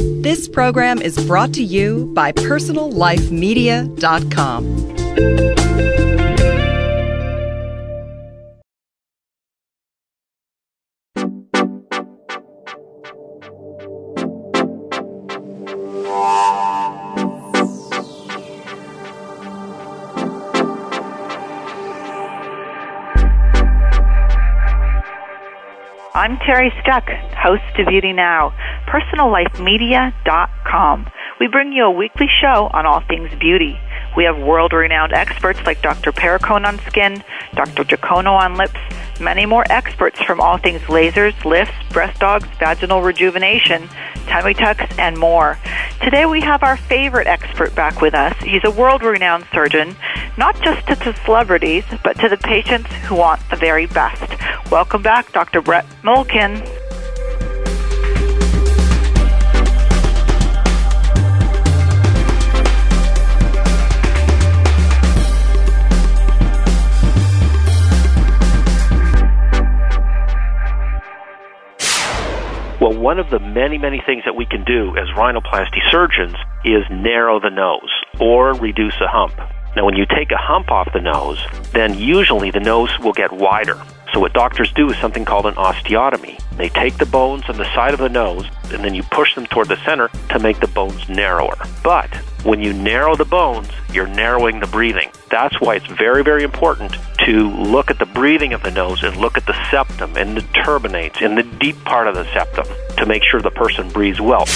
This program is brought to you by PersonalLifeMedia.com. I'm Teri Struck, host of Beauty Now, PersonalLifeMedia.com. We bring you a weekly show on all things beauty. We have world renowned experts like Dr. Perricone on skin, Dr. Jacono on lips, many more experts from all things lasers, lifts, breast augs, vaginal rejuvenation, tummy tucks, and more. Today we have our favorite expert back with us. He's a world renowned surgeon, not just to celebrities, but to the patients who want the very best. Welcome back, Dr. Brent Moelleken. One of the many, many things that we can do as rhinoplasty surgeons is narrow the nose or reduce a hump. Now, when you take a hump off the nose, then usually the nose will get wider. So, what doctors do is something called an osteotomy. They take the bones on the side of the nose and then you push them toward the center to make the bones narrower. But when you narrow the bones, you're narrowing the breathing. That's why it's very, very important to look at the breathing of the nose and look at the septum and the turbinates in the deep part of the septum to make sure the person breathes well.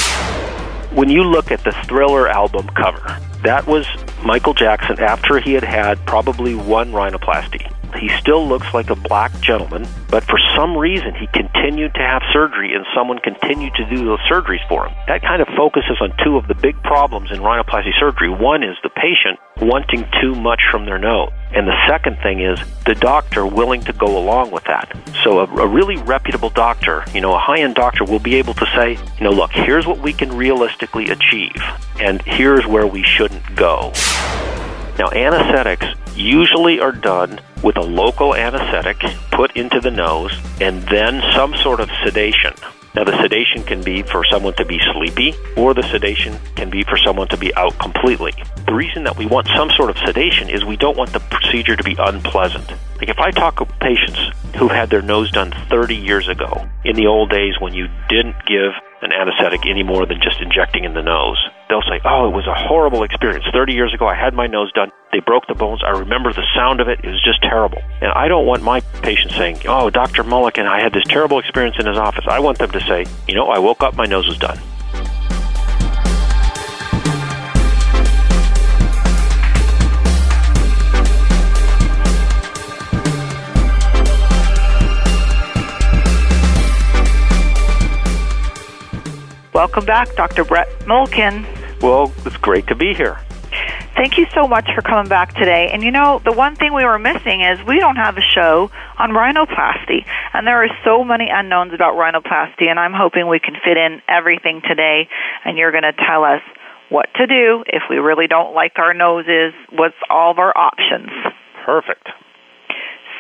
When you look at the Thriller album cover, that was Michael Jackson after he had had probably one rhinoplasty. He still looks like a black gentleman, but for some reason he continued to have surgery and someone continued to do those surgeries for him. That kind of focuses on two of the big problems in rhinoplasty surgery. One is the patient wanting too much from their nose. And the second thing is the doctor willing to go along with that. So a, a really reputable doctor, you know, a high-end doctor will be able to say, you know, look, here's what we can realistically achieve, and here's where we shouldn't go. Now, anesthetics usually are done with a local anesthetic put into the nose and then some sort of sedation. Now, the sedation can be for someone to be sleepy, or the sedation can be for someone to be out completely. The reason that we want some sort of sedation is we don't want the procedure to be unpleasant. Like if I talk to patients who had their nose done 30 years ago, in the old days when you didn't give an anesthetic any more than just injecting in the nose, they'll say, Oh, it was a horrible experience. 30 years ago, I had my nose done. They broke the bones. I remember the sound of it. It was just terrible. And I don't want my patients saying, Oh, Dr. Moelleken, I had this terrible experience in his office. I want them to say, You know, I woke up, my nose was done. Welcome back, Dr. Brent Moelleken. Well, it's great to be here. Thank you so much for coming back today. And you know, the one thing we were missing is we don't have a show on rhinoplasty. And there are so many unknowns about rhinoplasty, and I'm hoping we can fit in everything today. And you're going to tell us what to do if we really don't like our noses, what's all of our options. Perfect.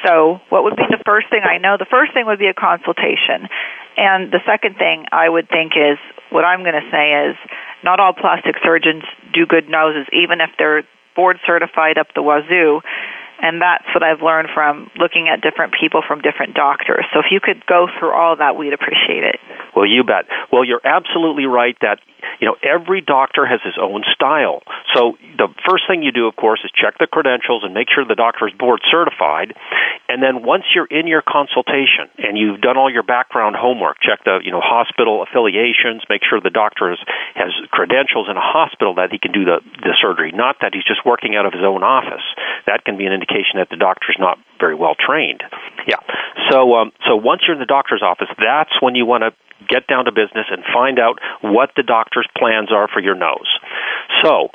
So, what would be the first thing I know? The first thing would be a consultation. And the second thing I would think is what I'm going to say is not all plastic surgeons do good noses, even if they're board certified up the wazoo. And that's what I've learned from looking at different people from different doctors. So if you could go through all that, we'd appreciate it. Well, you bet. Well, you're absolutely right that you know every doctor has his own style. So the first thing you do, of course, is check the credentials and make sure the doctor is board certified. And then once you're in your consultation and you've done all your background homework, check the you know hospital affiliations, make sure the doctor has, has credentials in a hospital that he can do the the surgery, not that he's just working out of his own office. That can be an indication that the doctor's not very well trained. Yeah. So um, so once you're in the doctor's office, that's when you want to get down to business and find out what the doctor's plans are for your nose. So,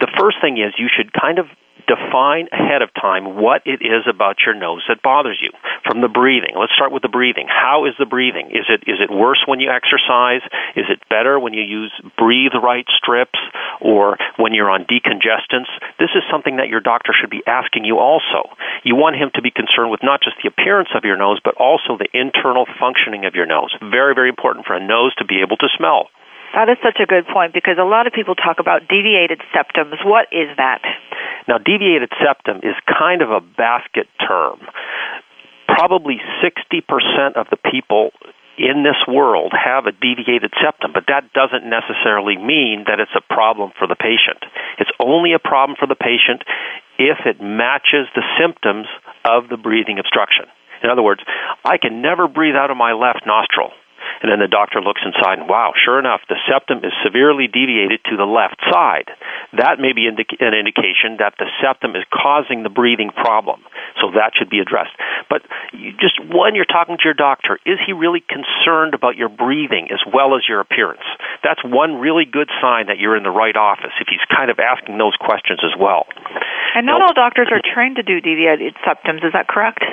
the first thing is you should kind of define ahead of time what it is about your nose that bothers you. From the breathing, let's start with the breathing. How is the breathing? Is it is it worse when you exercise? Is it better when you use breathe right strips or when you're on decongestants? This is something that your doctor should be asking you also. You want him to be concerned with not just the appearance of your nose but also the internal functioning of your nose. Very very important for a nose to be able to smell. That is such a good point because a lot of people talk about deviated septums. What is that? Now, deviated septum is kind of a basket term. Probably 60% of the people in this world have a deviated septum, but that doesn't necessarily mean that it's a problem for the patient. It's only a problem for the patient if it matches the symptoms of the breathing obstruction. In other words, I can never breathe out of my left nostril. And then the doctor looks inside, and wow, sure enough, the septum is severely deviated to the left side. That may be indica- an indication that the septum is causing the breathing problem. So that should be addressed. But you just when you're talking to your doctor, is he really concerned about your breathing as well as your appearance? That's one really good sign that you're in the right office if he's kind of asking those questions as well. And not now, all doctors are trained to do deviated septums, is that correct?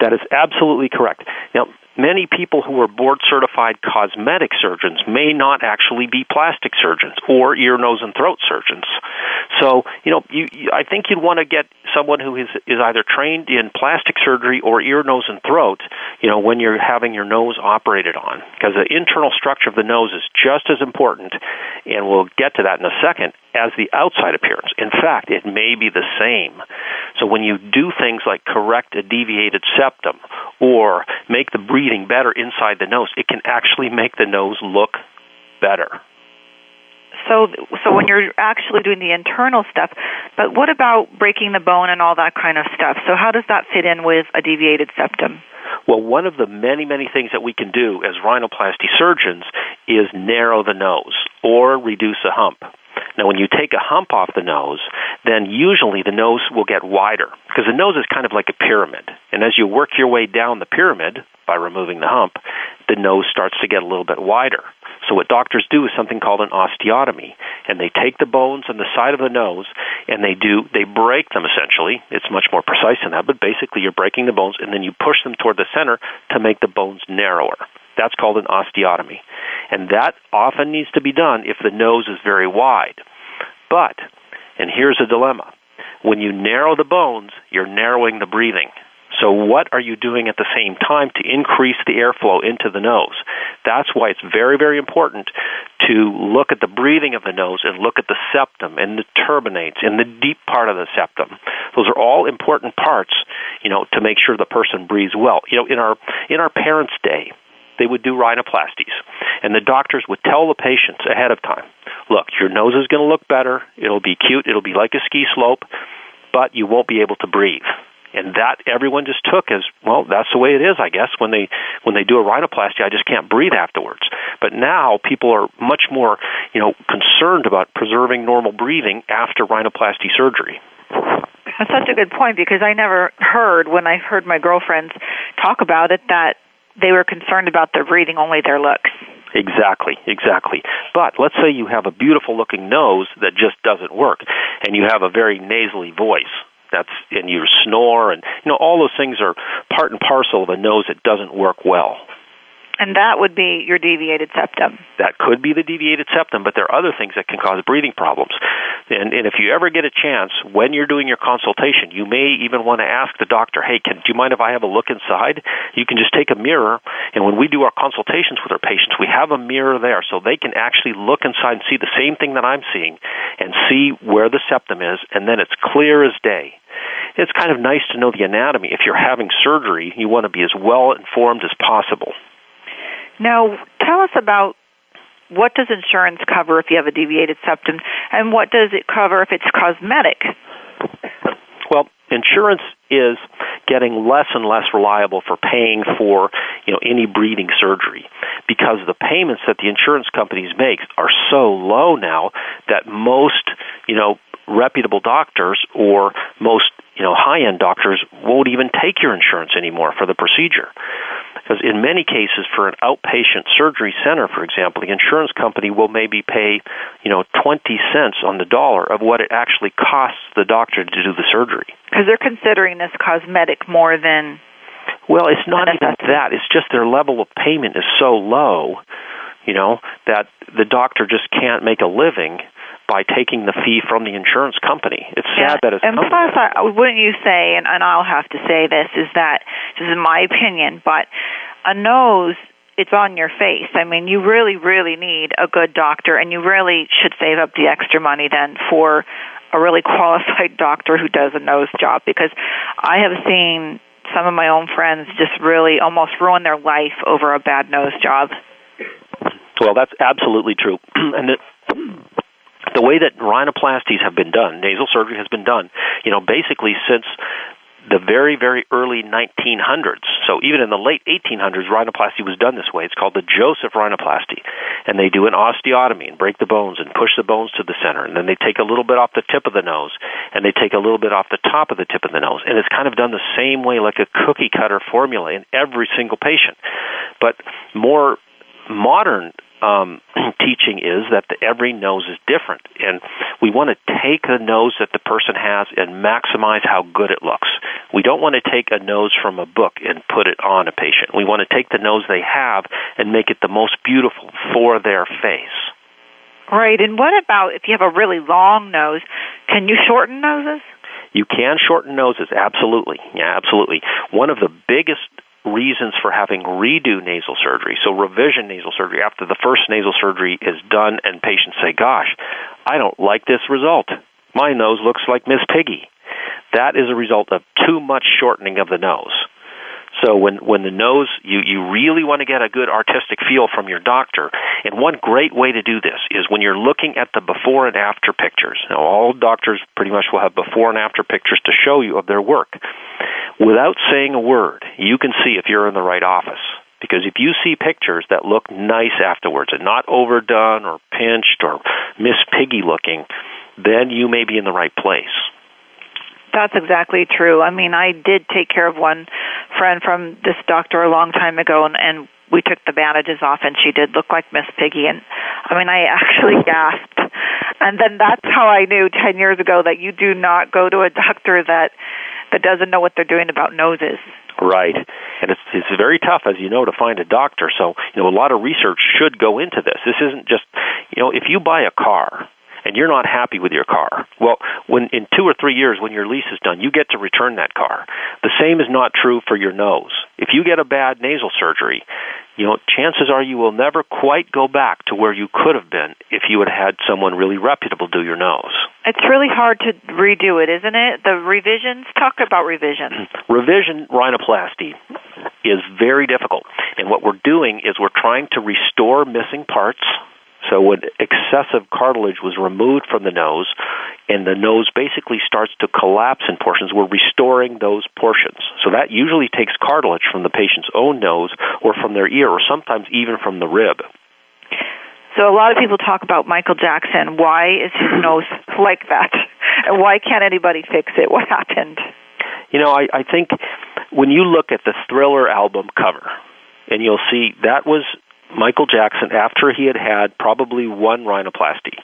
That is absolutely correct. Now, many people who are board certified cosmetic surgeons may not actually be plastic surgeons or ear, nose, and throat surgeons. So, you know, you, you, I think you'd want to get someone who is, is either trained in plastic surgery or ear, nose, and throat, you know, when you're having your nose operated on. Because the internal structure of the nose is just as important, and we'll get to that in a second, as the outside appearance. In fact, it may be the same. So when you do things like correct a deviated septum or make the breathing better inside the nose, it can actually make the nose look better. So, so when you're actually doing the internal stuff, but what about breaking the bone and all that kind of stuff? So, how does that fit in with a deviated septum? Well, one of the many, many things that we can do as rhinoplasty surgeons is narrow the nose or reduce a hump. Now, when you take a hump off the nose, then usually the nose will get wider because the nose is kind of like a pyramid. And as you work your way down the pyramid by removing the hump, the nose starts to get a little bit wider. So what doctors do is something called an osteotomy, and they take the bones on the side of the nose and they do they break them essentially. It's much more precise than that, but basically you're breaking the bones and then you push them toward the center to make the bones narrower. That's called an osteotomy. And that often needs to be done if the nose is very wide. But, and here's a dilemma when you narrow the bones, you're narrowing the breathing. So, what are you doing at the same time to increase the airflow into the nose? That's why it's very, very important to look at the breathing of the nose and look at the septum and the turbinates and the deep part of the septum. Those are all important parts, you know, to make sure the person breathes well. You know, in our in our parents' day, they would do rhinoplasties. And the doctors would tell the patients ahead of time, look, your nose is going to look better. It'll be cute. It'll be like a ski slope, but you won't be able to breathe. And that everyone just took as well. That's the way it is, I guess. When they when they do a rhinoplasty, I just can't breathe afterwards. But now people are much more, you know, concerned about preserving normal breathing after rhinoplasty surgery. That's such a good point because I never heard when I heard my girlfriends talk about it that they were concerned about their breathing, only their looks. Exactly, exactly. But let's say you have a beautiful looking nose that just doesn't work, and you have a very nasally voice. That's and you snore, and you know all those things are part and parcel of a nose that doesn't work well. And that would be your deviated septum. That could be the deviated septum, but there are other things that can cause breathing problems. And, and if you ever get a chance, when you're doing your consultation, you may even want to ask the doctor, hey, can, do you mind if I have a look inside? You can just take a mirror, and when we do our consultations with our patients, we have a mirror there so they can actually look inside and see the same thing that I'm seeing and see where the septum is, and then it's clear as day it's kind of nice to know the anatomy. If you're having surgery, you want to be as well informed as possible. Now, tell us about what does insurance cover if you have a deviated septum, and what does it cover if it's cosmetic? Well, insurance is getting less and less reliable for paying for you know any breathing surgery because the payments that the insurance companies make are so low now that most you know reputable doctors or most you know high end doctors won't even take your insurance anymore for the procedure because in many cases, for an outpatient surgery center, for example, the insurance company will maybe pay, you know, 20 cents on the dollar of what it actually costs the doctor to do the surgery. Because they're considering this cosmetic more than. Well, it's not even that. It's just their level of payment is so low, you know, that the doctor just can't make a living by taking the fee from the insurance company. It's sad that it's and plus, I, wouldn't you say, and, and I'll have to say this, is that this is my opinion, but a nose it's on your face. I mean, you really, really need a good doctor, and you really should save up the extra money then for a really qualified doctor who does a nose job because I have seen some of my own friends just really almost ruin their life over a bad nose job. Well, that's absolutely true. and the, the way that rhinoplasties have been done, nasal surgery has been done, you know, basically since the very, very early 1900s. So even in the late 1800s, rhinoplasty was done this way. It's called the Joseph rhinoplasty. And they do an osteotomy and break the bones and push the bones to the center. And then they take a little bit off the tip of the nose and they take a little bit off the top of the tip of the nose. And it's kind of done the same way like a cookie cutter formula in every single patient. But more modern um, teaching is that the, every nose is different, and we want to take the nose that the person has and maximize how good it looks. We don't want to take a nose from a book and put it on a patient. We want to take the nose they have and make it the most beautiful for their face. Right, and what about if you have a really long nose? Can you shorten noses? You can shorten noses, absolutely. Yeah, absolutely. One of the biggest reasons for having redo nasal surgery. So revision nasal surgery after the first nasal surgery is done and patients say, gosh, I don't like this result. My nose looks like Miss Piggy. That is a result of too much shortening of the nose. So when when the nose you you really want to get a good artistic feel from your doctor. And one great way to do this is when you're looking at the before and after pictures. Now all doctors pretty much will have before and after pictures to show you of their work. Without saying a word, you can see if you're in the right office. Because if you see pictures that look nice afterwards and not overdone or pinched or Miss Piggy looking, then you may be in the right place. That's exactly true. I mean, I did take care of one friend from this doctor a long time ago, and, and we took the bandages off, and she did look like Miss Piggy. And I mean, I actually gasped. And then that's how I knew ten years ago that you do not go to a doctor that that doesn't know what they're doing about noses. Right. And it's it's very tough as you know to find a doctor. So, you know, a lot of research should go into this. This isn't just, you know, if you buy a car and you're not happy with your car, well, when in 2 or 3 years when your lease is done, you get to return that car. The same is not true for your nose. If you get a bad nasal surgery, you know, chances are you will never quite go back to where you could have been if you had had someone really reputable do your nose. It's really hard to redo it, isn't it? The revisions, talk about revision. Revision rhinoplasty is very difficult. And what we're doing is we're trying to restore missing parts so when excessive cartilage was removed from the nose and the nose basically starts to collapse in portions, we're restoring those portions. So that usually takes cartilage from the patient's own nose or from their ear or sometimes even from the rib. So a lot of people talk about Michael Jackson. Why is his nose like that? And why can't anybody fix it? What happened? You know, I, I think when you look at the Thriller album cover, and you'll see that was Michael Jackson after he had had probably one rhinoplasty.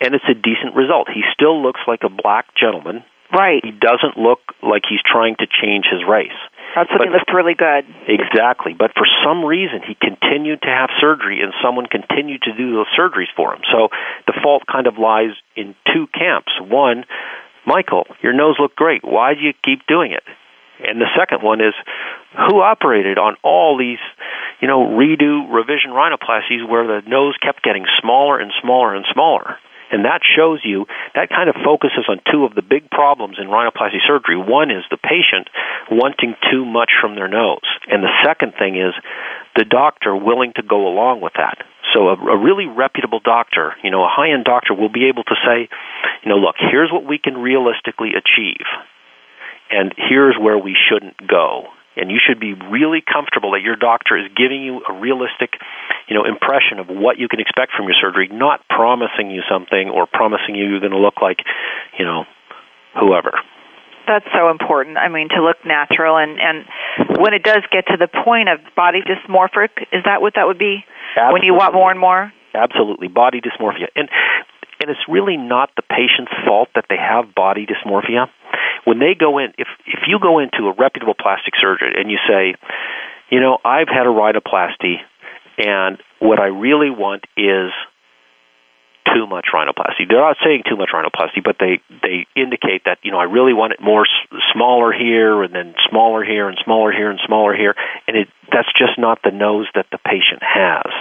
And it's a decent result. He still looks like a black gentleman. Right. He doesn't look like he's trying to change his race. That's what he looked really good. Exactly. But for some reason, he continued to have surgery, and someone continued to do those surgeries for him. So the fault kind of lies in two camps. One, Michael, your nose looked great. Why do you keep doing it? And the second one is who operated on all these, you know, redo revision rhinoplasties where the nose kept getting smaller and smaller and smaller. And that shows you, that kind of focuses on two of the big problems in rhinoplasty surgery. One is the patient wanting too much from their nose. And the second thing is the doctor willing to go along with that. So a, a really reputable doctor, you know, a high-end doctor will be able to say, you know, look, here's what we can realistically achieve and here's where we shouldn't go. And you should be really comfortable that your doctor is giving you a realistic, you know, impression of what you can expect from your surgery, not promising you something or promising you you're going to look like, you know, whoever. That's so important. I mean, to look natural, and and when it does get to the point of body dysmorphic, is that what that would be? Absolutely. When you want more and more. Absolutely, body dysmorphia, and and it's really not the patient's fault that they have body dysmorphia when they go in, if if you go into a reputable plastic surgeon and you say, you know, I've had a rhinoplasty, and what I really want is too much rhinoplasty. They're not saying too much rhinoplasty, but they they indicate that you know I really want it more s- smaller here and then smaller here and smaller here and smaller here, and it that's just not the nose that the patient has.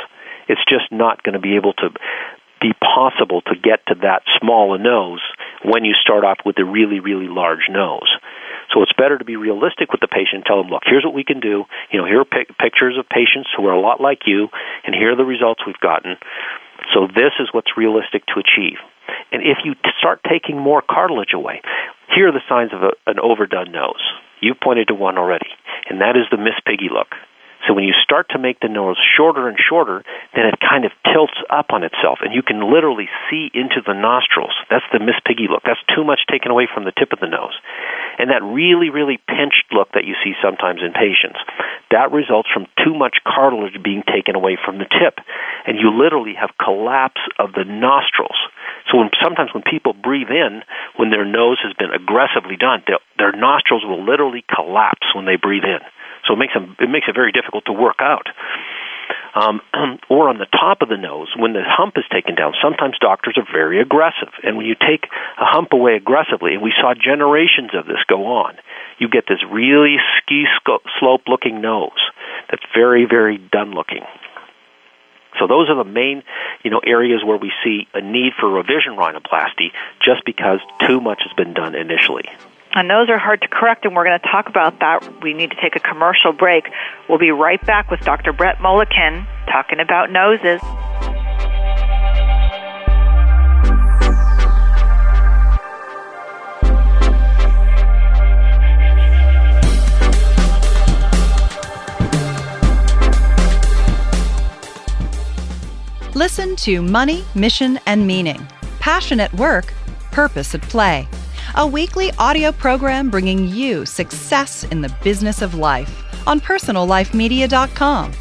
It's just not going to be able to be possible to get to that small a nose when you start off with a really really large nose. So it's better to be realistic with the patient. Tell them, look, here's what we can do. You know, here are pic- pictures of patients who are a lot like you, and here are the results we've gotten. So this is what's realistic to achieve. And if you start taking more cartilage away, here are the signs of a, an overdone nose. You've pointed to one already, and that is the Miss Piggy look. So when you start to make the nose shorter and shorter, then it kind of tilts up on itself, and you can literally see into the nostrils. That's the Miss Piggy look. That's too much taken away from the tip of the nose. And that really, really pinched look that you see sometimes in patients, that results from too much cartilage being taken away from the tip. And you literally have collapse of the nostrils. So when, sometimes when people breathe in, when their nose has been aggressively done, their nostrils will literally collapse when they breathe in. So it makes them, it makes it very difficult to work out. Um, or on the top of the nose, when the hump is taken down, sometimes doctors are very aggressive. And when you take a hump away aggressively, and we saw generations of this go on, you get this really ski slope looking nose that's very, very done looking. So those are the main, you know, areas where we see a need for revision rhinoplasty just because too much has been done initially. And those are hard to correct, and we're going to talk about that. We need to take a commercial break. We'll be right back with Dr. Brent Moelleken talking about noses. Listen to Money, Mission, and Meaning. Passion at work, purpose at play a weekly audio program bringing you success in the business of life on personallifemedia.com.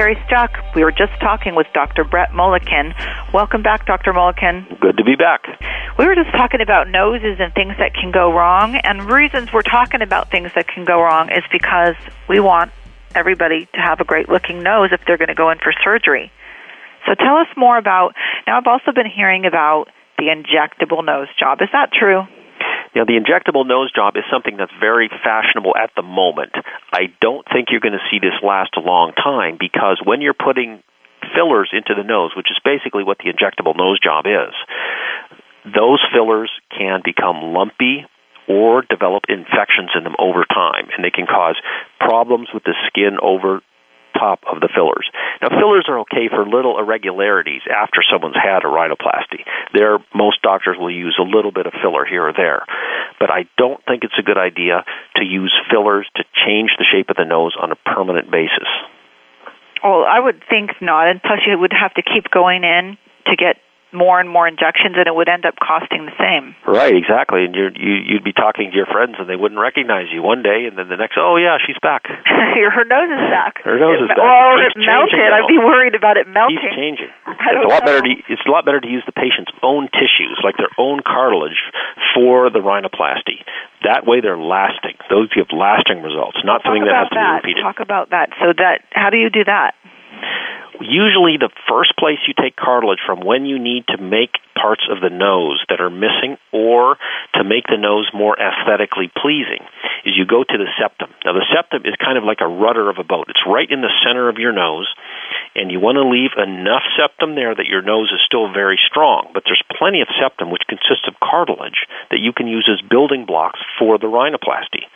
Teri Struck. We were just talking with Dr. Brent Moelleken. Welcome back, Dr. Moelleken. Good to be back. We were just talking about noses and things that can go wrong, and reasons we're talking about things that can go wrong is because we want everybody to have a great looking nose if they're going to go in for surgery. So tell us more about. Now, I've also been hearing about the injectable nose job. Is that true? Know, the injectable nose job is something that's very fashionable at the moment. I don't think you're going to see this last a long time because when you're putting fillers into the nose, which is basically what the injectable nose job is, those fillers can become lumpy or develop infections in them over time, and they can cause problems with the skin over top of the fillers. Now, fillers are okay for little irregularities after someone's had a rhinoplasty. There, most doctors will use a little bit of filler here or there. But I don't think it's a good idea to use fillers to change the shape of the nose on a permanent basis. Well, I would think not. And plus, you would have to keep going in to get more and more injections, and it would end up costing the same. Right, exactly. And you're, you you'd be talking to your friends, and they wouldn't recognize you one day, and then the next, oh yeah, she's back. Her nose is back. Her nose is back. Well, it melted. I'd be worried about it melting. Keeps changing. It's a lot know. better to it's a lot better to use the patient's own tissues, like their own cartilage, for the rhinoplasty. That way, they're lasting. Those give lasting results, not Talk something that has to be that. repeated. Talk about that. So that how do you do that? Usually the first place you take cartilage from when you need to make parts of the nose that are missing or to make the nose more aesthetically pleasing is you go to the septum. Now the septum is kind of like a rudder of a boat. It's right in the center of your nose and you want to leave enough septum there that your nose is still very strong, but there's plenty of septum which consists of cartilage that you can use as building blocks for the rhinoplasty.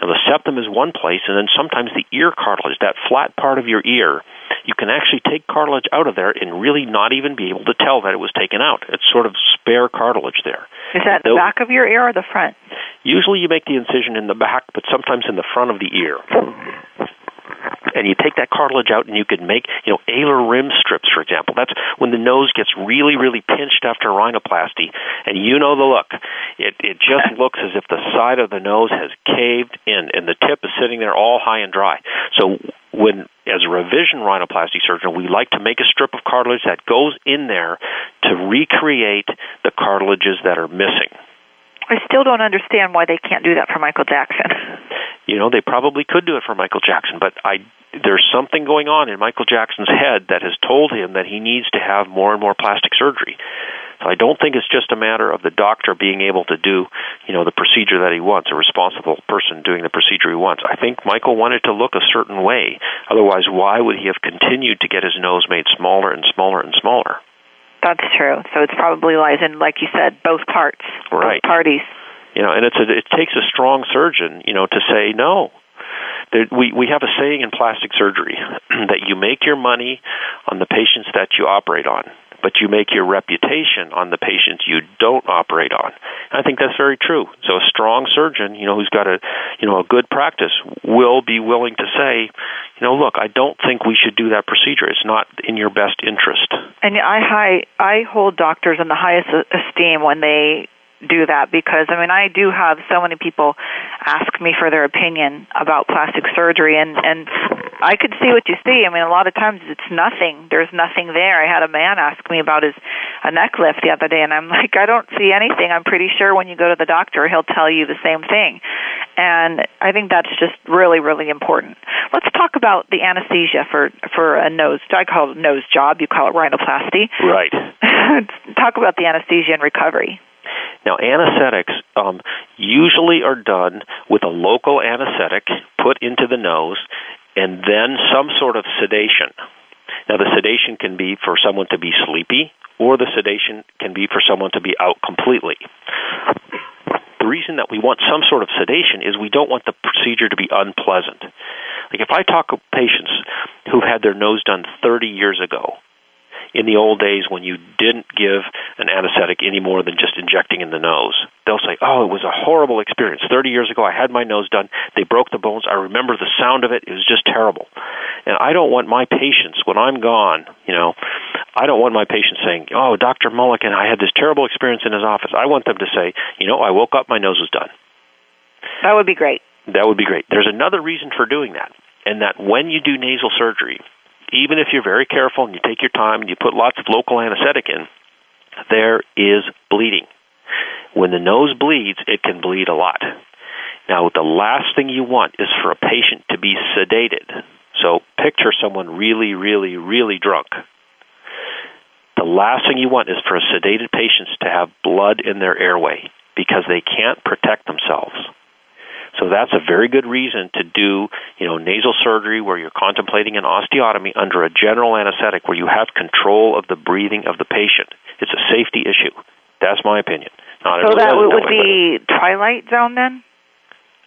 Now the septum is one place and then sometimes the ear cartilage, that flat part of your ear, you can actually take cartilage out of there and really not even be able to tell that it was taken out. It's sort of spare cartilage there. Is that the back of your ear or the front? Usually you make the incision in the back, but sometimes in the front of the ear. and you take that cartilage out and you could make, you know, alar rim strips, for example. That's when the nose gets really, really pinched after rhinoplasty, and you know the look. It it just looks as if the side of the nose has caved in, and the tip is sitting there all high and dry. So when as a revision rhinoplasty surgeon, we like to make a strip of cartilage that goes in there to recreate the cartilages that are missing. I still don't understand why they can't do that for Michael Jackson. You know, they probably could do it for Michael Jackson, but I there's something going on in Michael Jackson's head that has told him that he needs to have more and more plastic surgery. So I don't think it's just a matter of the doctor being able to do, you know, the procedure that he wants, a responsible person doing the procedure he wants. I think Michael wanted to look a certain way. Otherwise, why would he have continued to get his nose made smaller and smaller and smaller? That's true. So it's probably lies in, like you said, both parts, right. both parties. You know, and it's a, it takes a strong surgeon, you know, to say no. There, we we have a saying in plastic surgery that you make your money on the patients that you operate on but you make your reputation on the patients you don't operate on. I think that's very true. So a strong surgeon, you know, who's got a, you know, a good practice will be willing to say, you know, look, I don't think we should do that procedure. It's not in your best interest. And I high, I hold doctors in the highest esteem when they do that because I mean I do have so many people ask me for their opinion about plastic surgery and and I could see what you see. I mean a lot of times it's nothing. There's nothing there. I had a man ask me about his a neck lift the other day and I'm like I don't see anything. I'm pretty sure when you go to the doctor he'll tell you the same thing. And I think that's just really really important. Let's talk about the anesthesia for for a nose. I call it nose job, you call it rhinoplasty. Right. talk about the anesthesia and recovery. Now, anesthetics um, usually are done with a local anesthetic put into the nose and then some sort of sedation. Now, the sedation can be for someone to be sleepy, or the sedation can be for someone to be out completely. The reason that we want some sort of sedation is we don't want the procedure to be unpleasant. Like if I talk to patients who've had their nose done 30 years ago, in the old days when you didn't give an anesthetic any more than just injecting in the nose. They'll say, "Oh, it was a horrible experience. 30 years ago I had my nose done. They broke the bones. I remember the sound of it. It was just terrible." And I don't want my patients when I'm gone, you know, I don't want my patients saying, "Oh, Dr. Moelleken, I had this terrible experience in his office." I want them to say, "You know, I woke up, my nose was done." That would be great. That would be great. There's another reason for doing that, and that when you do nasal surgery, even if you're very careful and you take your time and you put lots of local anesthetic in, there is bleeding. When the nose bleeds, it can bleed a lot. Now, the last thing you want is for a patient to be sedated. So picture someone really, really, really drunk. The last thing you want is for a sedated patient to have blood in their airway because they can't protect themselves. So that's a very good reason to do, you know, nasal surgery where you're contemplating an osteotomy under a general anesthetic where you have control of the breathing of the patient. It's a safety issue. That's my opinion. Not so that would, would be twilight zone then?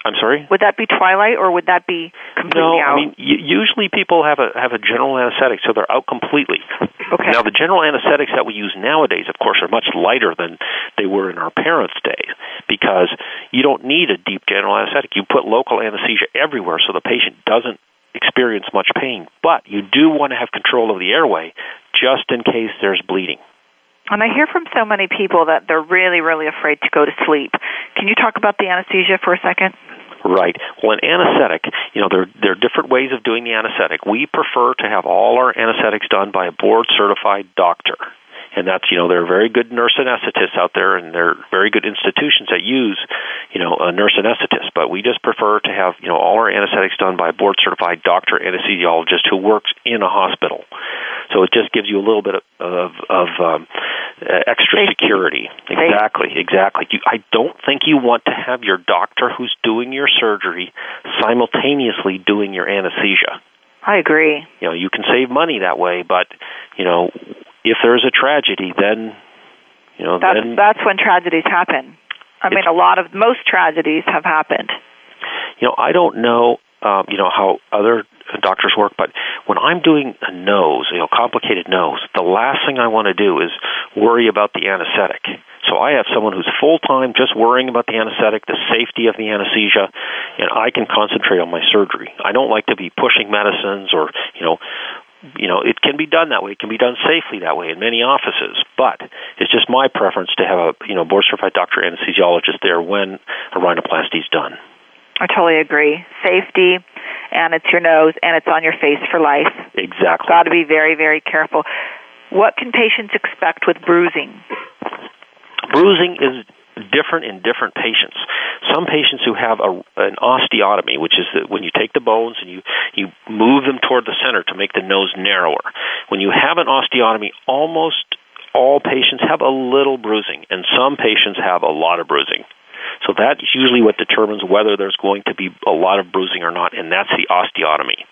I'm sorry. Would that be twilight, or would that be completely no, out? I mean usually people have a have a general anesthetic, so they're out completely. Okay. Now the general anesthetics that we use nowadays, of course, are much lighter than they were in our parents' days, because you don't need a deep general anesthetic. You put local anesthesia everywhere, so the patient doesn't experience much pain. But you do want to have control of the airway, just in case there's bleeding. And I hear from so many people that they're really, really afraid to go to sleep. Can you talk about the anesthesia for a second? Right. Well, an anesthetic, you know, there there are different ways of doing the anesthetic. We prefer to have all our anesthetics done by a board certified doctor. And that's, you know, there are very good nurse anesthetists out there and there are very good institutions that use, you know, a nurse anesthetist. But we just prefer to have, you know, all our anesthetics done by a board certified doctor anesthesiologist who works in a hospital. So it just gives you a little bit of, of, of um, extra security. Exactly, exactly. You, I don't think you want to have your doctor who's doing your surgery simultaneously doing your anesthesia. I agree. You know, you can save money that way, but you know, if there's a tragedy, then you know, that's then that's when tragedies happen. I mean, a lot of most tragedies have happened. You know, I don't know um, you know, how other doctors work, but when I'm doing a nose, you know, complicated nose, the last thing I want to do is worry about the anesthetic. So I have someone who's full time just worrying about the anesthetic, the safety of the anesthesia, and I can concentrate on my surgery. I don't like to be pushing medicines or, you know, you know, it can be done that way. It can be done safely that way in many offices. But it's just my preference to have a, you know, board certified doctor anesthesiologist there when a rhinoplasty is done. I totally agree. Safety, and it's your nose, and it's on your face for life. Exactly. Got to be very, very careful. What can patients expect with bruising? Bruising is different in different patients. Some patients who have a, an osteotomy, which is that when you take the bones and you, you move them toward the center to make the nose narrower. When you have an osteotomy, almost all patients have a little bruising, and some patients have a lot of bruising. So that's usually what determines whether there's going to be a lot of bruising or not, and that's the osteotomy.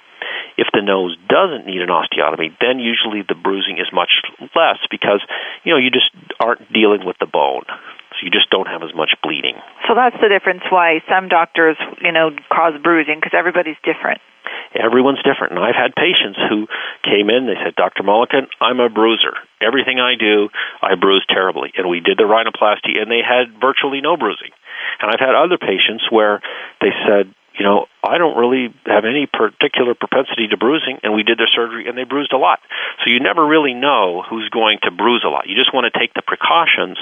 If the nose doesn't need an osteotomy, then usually the bruising is much less because, you know, you just aren't dealing with the bone. You just don't have as much bleeding. So that's the difference why some doctors, you know, cause bruising because everybody's different. Everyone's different. And I've had patients who came in, they said, Dr. Moelleken, I'm a bruiser. Everything I do, I bruise terribly. And we did the rhinoplasty and they had virtually no bruising. And I've had other patients where they said, you know, I don't really have any particular propensity to bruising, and we did their surgery and they bruised a lot. So you never really know who's going to bruise a lot. You just want to take the precautions,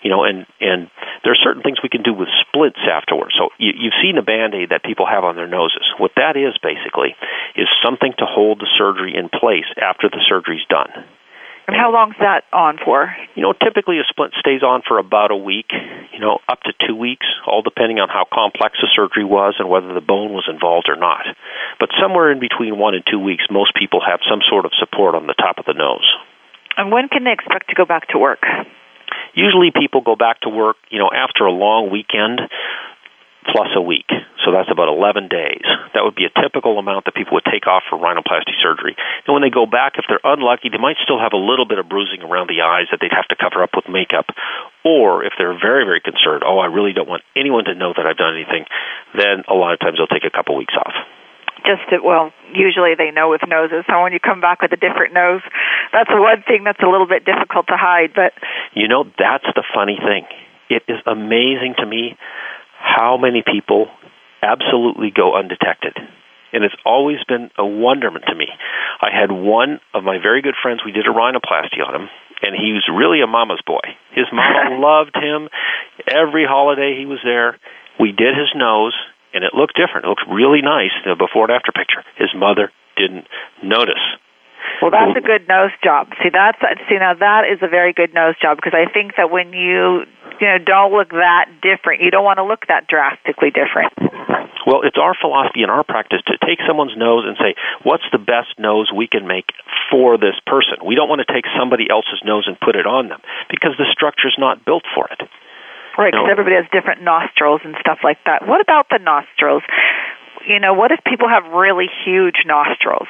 you know, and and there are certain things we can do with splints afterwards. So you, you've seen the band aid that people have on their noses. What that is basically is something to hold the surgery in place after the surgery's done. And how long's that on for? You know, typically a splint stays on for about a week, you know, up to two weeks, all depending on how complex the surgery was and whether the bone was involved or not. But somewhere in between one and two weeks, most people have some sort of support on the top of the nose. And when can they expect to go back to work? Usually people go back to work, you know, after a long weekend plus a week. So that's about 11 days. That would be a typical amount that people would take off for rhinoplasty surgery. And when they go back, if they're unlucky, they might still have a little bit of bruising around the eyes that they'd have to cover up with makeup. Or if they're very, very concerned, oh, I really don't want anyone to know that I've done anything, then a lot of times they'll take a couple weeks off just to, well, usually they know with noses. So when you come back with a different nose, that's one thing that's a little bit difficult to hide. But you know, that's the funny thing. It is amazing to me how many people absolutely go undetected. And it's always been a wonderment to me. I had one of my very good friends, we did a rhinoplasty on him, and he was really a mama's boy. His mama loved him. Every holiday he was there. We did his nose, and it looked different. It looked really nice, the before and after picture. His mother didn't notice. Well, that's a good nose job. See, that's see now that is a very good nose job because I think that when you you know don't look that different, you don't want to look that drastically different. Well, it's our philosophy in our practice to take someone's nose and say, what's the best nose we can make for this person? We don't want to take somebody else's nose and put it on them because the structure's not built for it. Right, because everybody has different nostrils and stuff like that. What about the nostrils? You know, what if people have really huge nostrils?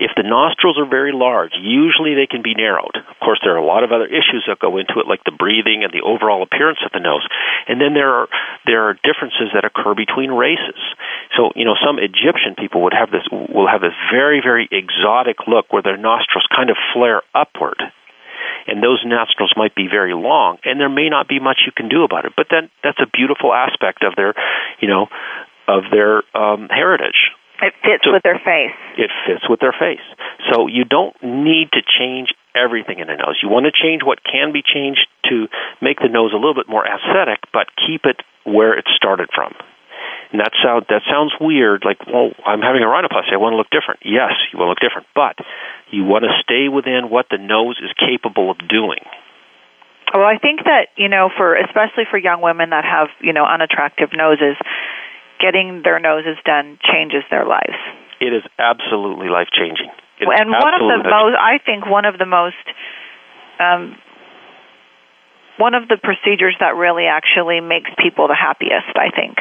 If the nostrils are very large, usually they can be narrowed. Of course, there are a lot of other issues that go into it, like the breathing and the overall appearance of the nose. And then there are there are differences that occur between races. So, you know, some Egyptian people would have this will have this very very exotic look where their nostrils kind of flare upward and those nostrils might be very long, and there may not be much you can do about it. But then that's a beautiful aspect of their, you know, of their um, heritage. It fits so with their face. It fits with their face. So you don't need to change everything in a nose. You want to change what can be changed to make the nose a little bit more aesthetic, but keep it where it started from. And that sound that sounds weird. Like, well, I'm having a rhinoplasty. I want to look different. Yes, you want to look different, but you want to stay within what the nose is capable of doing. Well, I think that you know, for especially for young women that have you know unattractive noses, getting their noses done changes their lives. It is absolutely life changing. And one of the most, I think, one of the most, um, one of the procedures that really actually makes people the happiest. I think.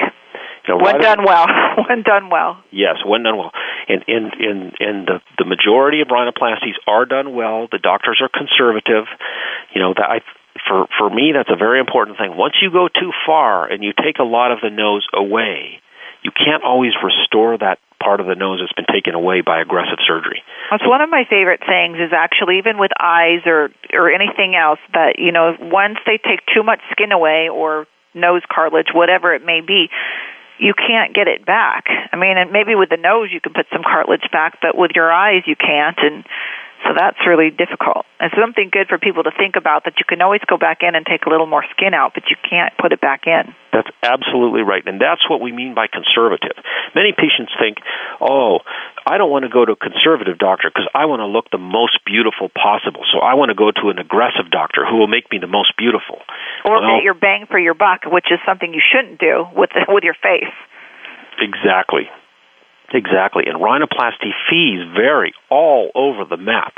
You know, when done well, when done well. Yes, when done well. And in in in the the majority of rhinoplasties are done well. The doctors are conservative. You know that I for for me that's a very important thing. Once you go too far and you take a lot of the nose away, you can't always restore that part of the nose that's been taken away by aggressive surgery. That's one of my favorite things is actually even with eyes or or anything else that you know once they take too much skin away or nose cartilage, whatever it may be, you can't get it back. I mean, and maybe with the nose you can put some cartilage back, but with your eyes you can't. And so that's really difficult. And something good for people to think about that you can always go back in and take a little more skin out, but you can't put it back in. That's absolutely right. And that's what we mean by conservative. Many patients think, oh, I don't want to go to a conservative doctor because I want to look the most beautiful possible. So I want to go to an aggressive doctor who will make me the most beautiful. Or well, get your bang for your buck, which is something you shouldn't do with the, with your face. Exactly. Exactly. And rhinoplasty fees vary all over the map.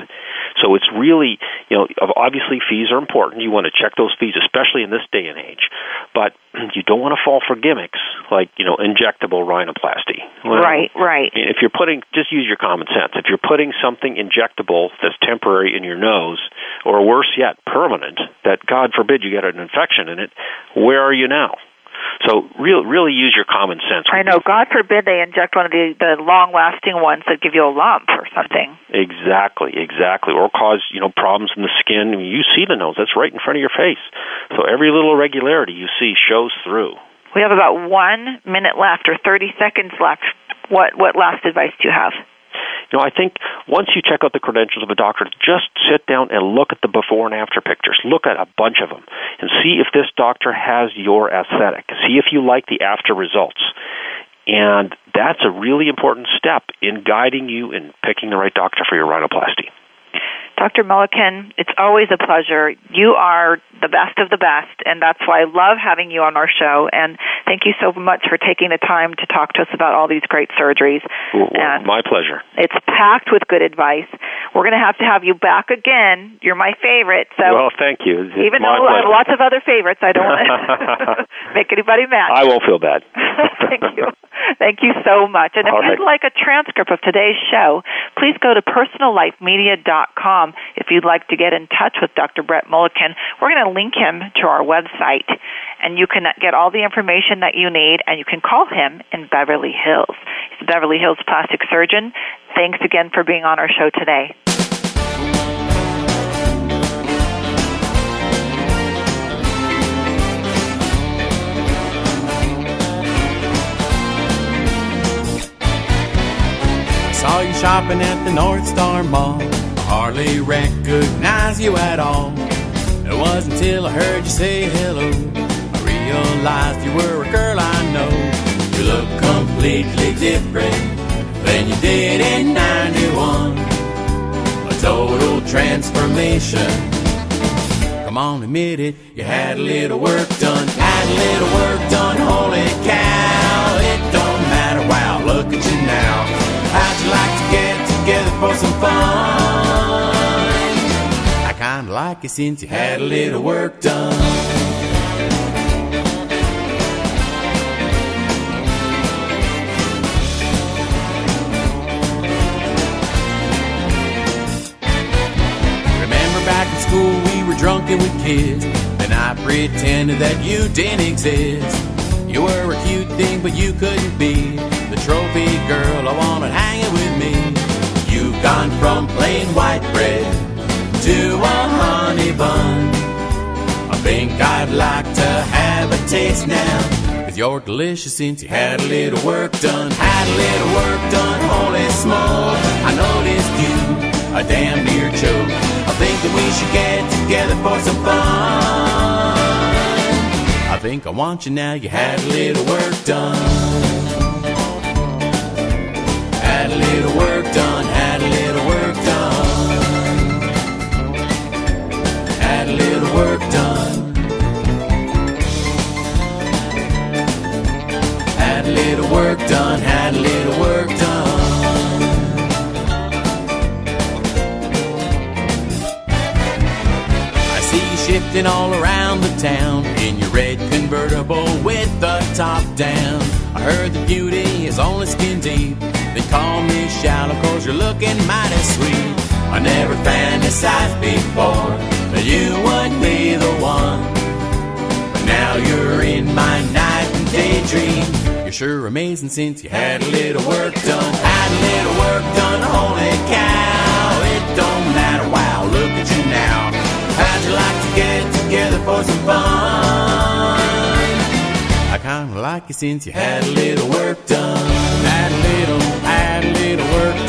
So it's really, you know, obviously fees are important. You want to check those fees, especially in this day and age. But you don't want to fall for gimmicks like, you know, injectable rhinoplasty. Well, right, right. If you're putting, just use your common sense. If you're putting something injectable that's temporary in your nose, or worse yet, permanent, that God forbid you get an infection in it, where are you now? So real, really use your common sense. I know. God forbid they inject one of the, the long-lasting ones that give you a lump or something. Exactly, exactly. Or cause, you know, problems in the skin. I mean, you see the nose. That's right in front of your face. So every little irregularity you see shows through. We have about one minute left or 30 seconds left. What, what last advice do you have? You know, I think once you check out the credentials of a doctor, just sit down and look at the before and after pictures. Look at a bunch of them and see if this doctor has your aesthetic. See if you like the after results. And that's a really important step in guiding you in picking the right doctor for your rhinoplasty. Dr. Moelleken, it's always a pleasure. You are the best of the best, and that's why I love having you on our show. And thank you so much for taking the time to talk to us about all these great surgeries. Well, and my pleasure. It's packed with good advice. We're going to have to have you back again. You're my favorite. So well, thank you. It's even though pleasure. I have lots of other favorites, I don't want to make anybody mad. I won't feel bad. thank you. Thank you so much. And if All you'd right. like a transcript of today's show, please go to personallifemedia.com if you'd like to get in touch with Dr. Brent Moelleken. We're going to link him to our website, and you can get all the information that you need, and you can call him in Beverly Hills. He's a Beverly Hills plastic surgeon. Thanks again for being on our show today. Saw you shopping at the North Star Mall. Hardly recognize you at all. It wasn't until I heard you say hello. I realized you were a girl I know. You look completely different than you did in 91. A total transformation. Come on, admit it. You had a little work done. Had a little work done. Holy cow. It don't matter. Wow, look at you now. How'd you like to get together for some fun? Kinda like it since you had a little work done. Remember back in school we were drunken with kids, and I pretended that you didn't exist. You were a cute thing, but you couldn't be the trophy girl I wanted hanging with me. You've gone from I'd like to have a taste now. Cause you're delicious since you had a little work done. Had a little work done, holy smoke. I noticed you a damn near choke. I think that we should get together for some fun. I think I want you now, you had a little work done. Had a little all around the town in your red convertible with the top down. I heard the beauty is only skin deep. They call me shallow cause you're looking mighty sweet. I never fantasized before that you would be the one. But now you're in my night and day dream. You're sure amazing since you had a little work done. Had a little work done, holy cow. It don't matter, wow, look at you now. How'd you like to get together for some fun? I kinda like you since you had a little work done. Had a little, had a little work done.